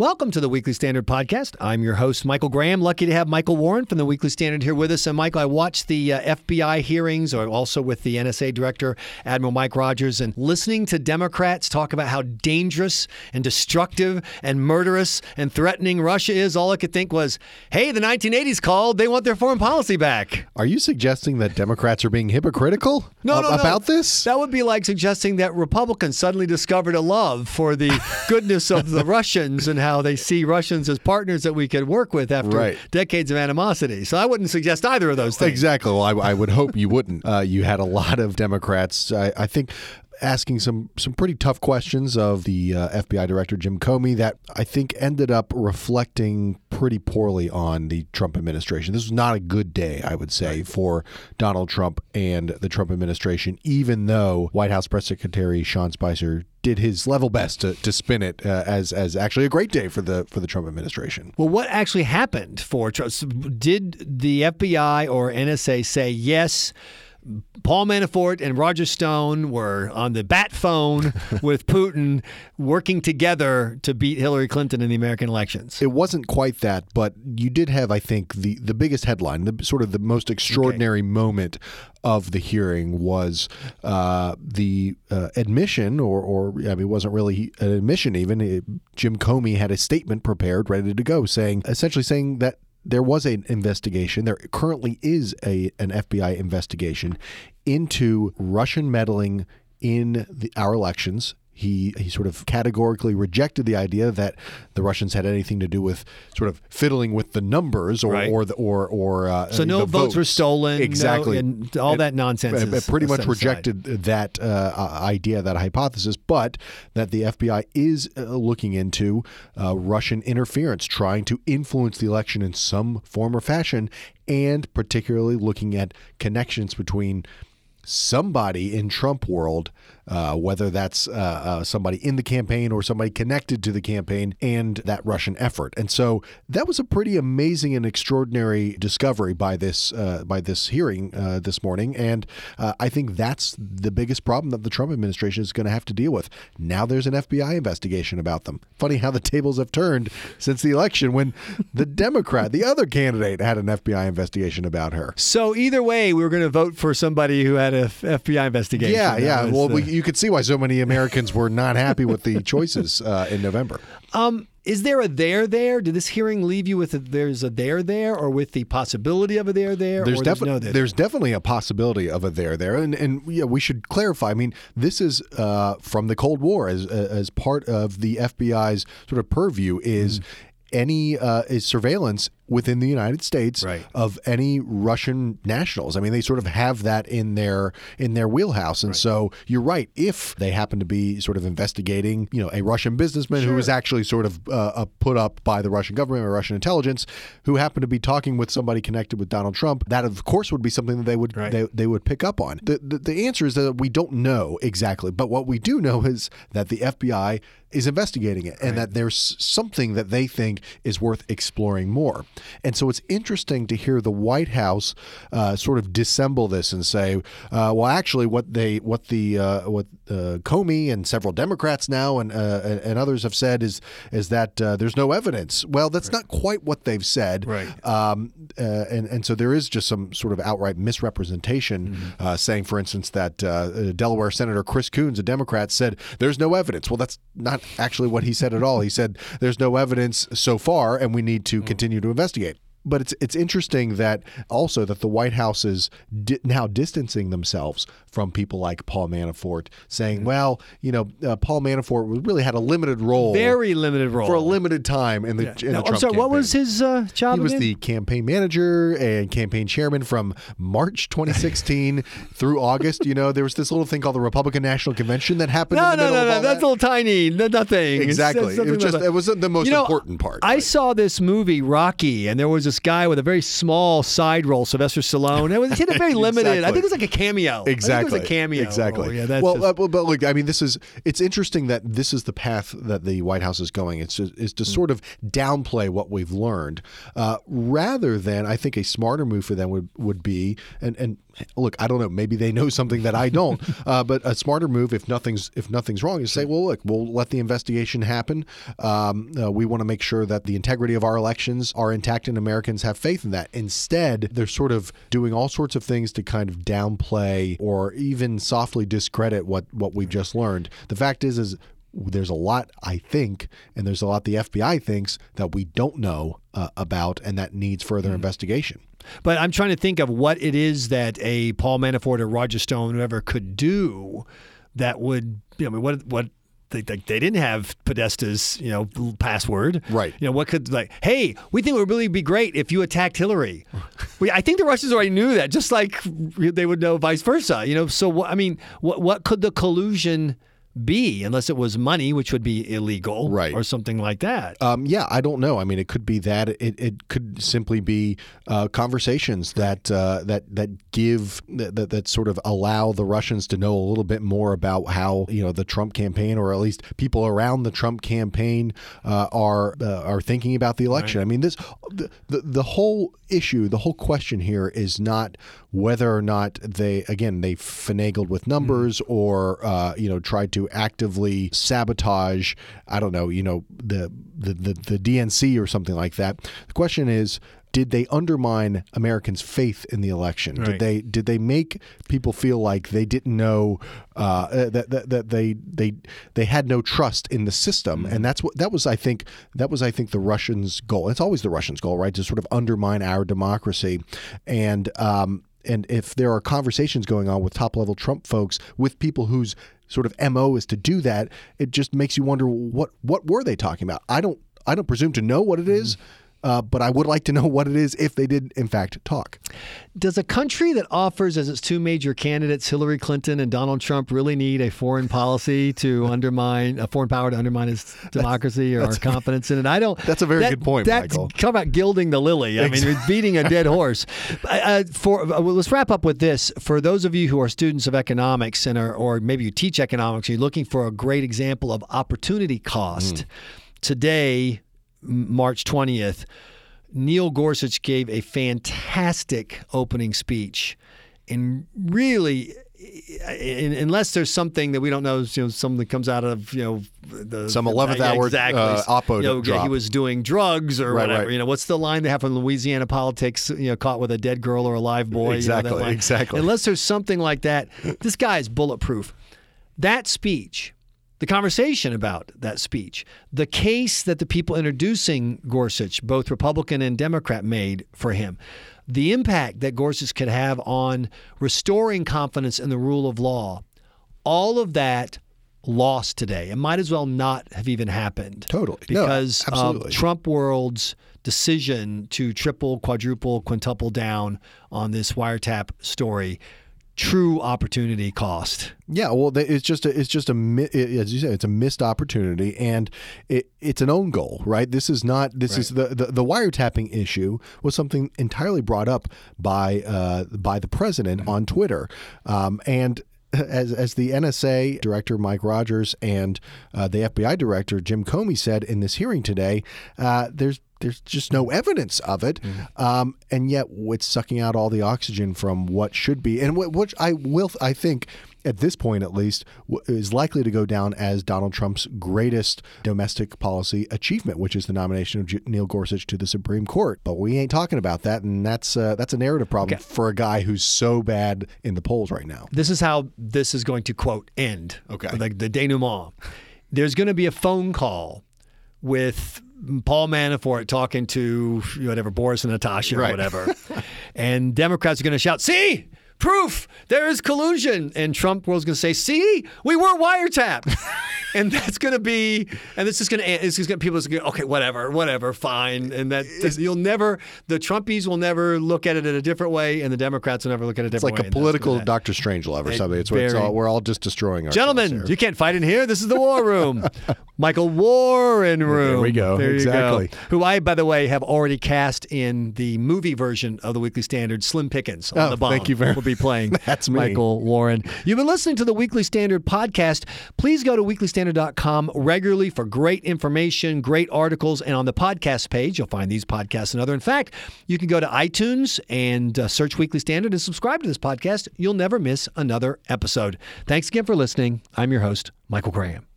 Welcome to the Weekly Standard Podcast. I'm your host, Michael Graham. Lucky to have Michael Warren from the Weekly Standard here with us. And Michael, I watched the uh, FBI hearings, or also with the NSA Director, Admiral Mike Rogers, and listening to Democrats talk about how dangerous and destructive and murderous and threatening Russia is. All I could think was, hey, the 1980s called. They want their foreign policy back. Are you suggesting that Democrats are being hypocritical no, no, about no. this? That would be like suggesting that Republicans suddenly discovered a love for the goodness of the Russians and how how they see Russians as partners that we could work with after right. decades of animosity. So I wouldn't suggest either of those things. Exactly. Well, I, I would hope you wouldn't. Uh, you had a lot of Democrats. I, I think asking some some pretty tough questions of the uh, FBI director Jim Comey that I think ended up reflecting pretty poorly on the Trump administration. This was not a good day, I would say, for Donald Trump and the Trump administration, even though White House Press Secretary Sean Spicer did his level best to, to spin it uh, as as actually a great day for the for the Trump administration. Well, what actually happened for Trump? Did the FBI or NSA say yes? Paul Manafort and Roger Stone were on the bat phone with Putin working together to beat Hillary Clinton in the American elections. It wasn't quite that, but you did have, I think, the, the biggest headline, the sort of the most extraordinary okay. moment of the hearing was uh, the uh, admission, or, or I mean, it wasn't really an admission even. It, Jim Comey had a statement prepared, ready to go, saying essentially saying that there was an investigation. There currently is a an FBI investigation into Russian meddling in the, our elections he he sort of categorically rejected the idea that the Russians had anything to do with sort of fiddling with the numbers or right. or the, or or uh, so no votes. votes. were stolen exactly no, and all that nonsense. It, pretty much rejected aside. that uh, idea, that hypothesis, but that the FBI is uh, looking into uh, Russian interference, trying to influence the election in some form or fashion, and particularly looking at connections between somebody in Trump world, uh, whether that's uh, uh, somebody in the campaign or somebody connected to the campaign and that Russian effort. And so that was a pretty amazing and extraordinary discovery by this uh, by this hearing uh, this morning. And uh, I think that's the biggest problem that the Trump administration is going to have to deal with. Now there's an FBI investigation about them. Funny how the tables have turned since the election when the Democrat, the other candidate, had an FBI investigation about her. So either way, we were going to vote for somebody who had a FBI investigation. Yeah, yeah. Well, we, you could see why so many Americans were not happy with the choices uh, in November. Um, is there a there there? Did this hearing leave you with a, there's a there there, or with the possibility of a there there? There's, defi- no there? there's definitely a possibility of a there there, and and yeah, we should clarify. I mean, this is uh, from the Cold War as as part of the FBI's sort of purview is. Mm. Any uh, is surveillance within the United States right. of any Russian nationals. I mean, they sort of have that in their in their wheelhouse, and right. so you're right. If they happen to be sort of investigating, you know, a Russian businessman sure. who was actually sort of uh, put up by the Russian government or Russian intelligence, who happened to be talking with somebody connected with Donald Trump, that of course would be something that they would right. they, they would pick up on. The, the the answer is that we don't know exactly, but what we do know is that the FBI is investigating it and that there's something that they think is worth exploring more. And so it's interesting to hear the White House uh, sort of dissemble this and say, uh, well, actually, what they what the uh, what uh, Comey and several Democrats now and uh, and others have said is is that uh, there's no evidence. Well, that's right. not quite what they've said. Right. Um, and and so there is just some sort of outright misrepresentation, mm-hmm. saying, for instance, that Delaware Senator Chris Coons, a Democrat, said there's no evidence. Well, that's not actually what he said at all. He said there's no evidence so far, and we need to mm. continue to investigate but it's it's interesting that also that the White House is di- now distancing themselves from people like Paul Manafort, saying, mm-hmm. "Well, you know, uh, Paul Manafort really had a limited role, very limited role for a limited time in the, yeah. in no, the Trump I'm sorry, campaign. what was his uh, job? He was the campaign manager and campaign chairman from March 2016 through August. You know, there was this little thing called the Republican National Convention that happened. No, in the no, no, no, that's that. a little tiny, nothing. Exactly, it's, it was just like it was the most you know, important part. I right? saw this movie Rocky, and there was this guy with a very small side role, Sylvester Stallone. It was he had a very limited. exactly. I think it was like a cameo. Exactly, it was a cameo. Exactly. Role. Yeah, that's well, just... uh, but look, I mean, this is it's interesting that this is the path that the White House is going. It's just, is to mm. sort of downplay what we've learned, uh, rather than I think a smarter move for them would would be and and look, I don't know. Maybe they know something that I don't. uh, but a smarter move, if nothing's if nothing's wrong, is say, well, look, we'll let the investigation happen. Um, uh, we want to make sure that the integrity of our elections are intact, and Americans have faith in that. Instead, they're sort of doing all sorts of things to kind of downplay or even softly discredit what what we've just learned. The fact is, is there's a lot I think, and there's a lot the FBI thinks that we don't know uh, about, and that needs further mm-hmm. investigation. But I'm trying to think of what it is that a Paul Manafort or Roger Stone, whoever, could do that would, you know, I mean, what what they, they, they, didn't have Podesta's you know password. Right. You know what could like, hey, we think it would really be great if you attacked Hillary. we, I think the Russians already knew that, just like they would know vice versa. You know, so I mean, what what could the collusion be unless it was money, which would be illegal, right. or something like that. Um, yeah, I don't know. I mean, it could be that. It, it could simply be uh, conversations that uh, that that give that, that sort of allow the Russians to know a little bit more about how you know the Trump campaign, or at least people around the Trump campaign, uh, are uh, are thinking about the election. Right. I mean, this the, the the whole issue, the whole question here is not whether or not they again they finagled with numbers mm. or uh, you know tried to actively sabotage I don't know you know the, the the the DNC or something like that. The question is did they undermine Americans' faith in the election? Right. Did they did they make people feel like they didn't know uh, that, that, that they they they had no trust in the system? Mm-hmm. And that's what that was. I think that was I think the Russians' goal. It's always the Russians' goal, right? To sort of undermine our democracy, and um, and if there are conversations going on with top level Trump folks with people whose sort of mo is to do that, it just makes you wonder what what were they talking about? I don't I don't presume to know what it is, mm-hmm. Uh, but I would like to know what it is if they did, in fact, talk. Does a country that offers as its two major candidates Hillary Clinton and Donald Trump really need a foreign policy to undermine a foreign power to undermine its democracy or our confidence in it? I don't. That's a very that, good point, that's, Michael. Talk about gilding the lily. I exactly. mean, beating a dead horse. Uh, for well, let's wrap up with this. For those of you who are students of economics and are, or maybe you teach economics, you're looking for a great example of opportunity cost. Mm. Today, March 20th, Neil Gorsuch gave a fantastic opening speech. And really, unless there's something that we don't know, you know, something that comes out of you know the some eleventh hour exactly. uh, oppo you know, drop. He was doing drugs or right, whatever. Right. You know, what's the line they have from Louisiana politics? You know, caught with a dead girl or a live boy. Exactly, you know, exactly. Unless there's something like that, this guy is bulletproof. That speech the conversation about that speech, the case that the people introducing Gorsuch, both Republican and Democrat, made for him, the impact that Gorsuch could have on restoring confidence in the rule of law, all of that lost today. It might as well not have even happened. Totally. Because no, of Trump world's decision to triple, quadruple, quintuple down on this wiretap story true opportunity cost. Yeah, well, it's just a, it's just a as you said, it's a missed opportunity, and it, it's an own goal, right? This is not this right. is the, the, the wiretapping issue was something entirely brought up by uh, by the president mm-hmm. on Twitter, um, and as, as the NSA director Mike Rogers and uh, the FBI director Jim Comey said in this hearing today, uh, there's there's just no evidence of it, mm-hmm. um, and yet it's sucking out all the oxygen from what should be, and which I will, I think, at this point at least, is likely to go down as Donald Trump's greatest domestic policy achievement, which is the nomination of Neil Gorsuch to the Supreme Court. But we ain't talking about that, and that's uh, that's a narrative problem okay. for a guy who's so bad in the polls right now. This is how this is going to quote end. Okay, like the denouement. There's going to be a phone call with Paul Manafort talking to whatever Boris and Natasha or whatever, and Democrats are going to shout, "See, proof there is collusion. And trump was going to say see we were wiretapped and that's going to be and this is going to it's just going to people are going to okay whatever whatever fine and that you'll never the trumpies will never look at it in a different way and the democrats will never look at it a different it's like a political dr strangelove or something it's, very, it's all, we're all just destroying ourselves gentlemen here. you can't fight in here this is the war room michael warren room there we go there exactly go. who i by the way have already cast in the movie version of the weekly standard slim pickens on oh, the bomb thank you very much Will be playing. That's Michael Warren. You've been listening to the Weekly Standard podcast. Please go to Weekly Standard weeklystandard.com regularly for great information, great articles, and on the podcast page, you'll find these podcasts and other. In fact, you can go to iTunes and uh, search Weekly Standard and subscribe to this podcast. You'll never miss another episode. Thanks again for listening. I'm your host, Michael Graham.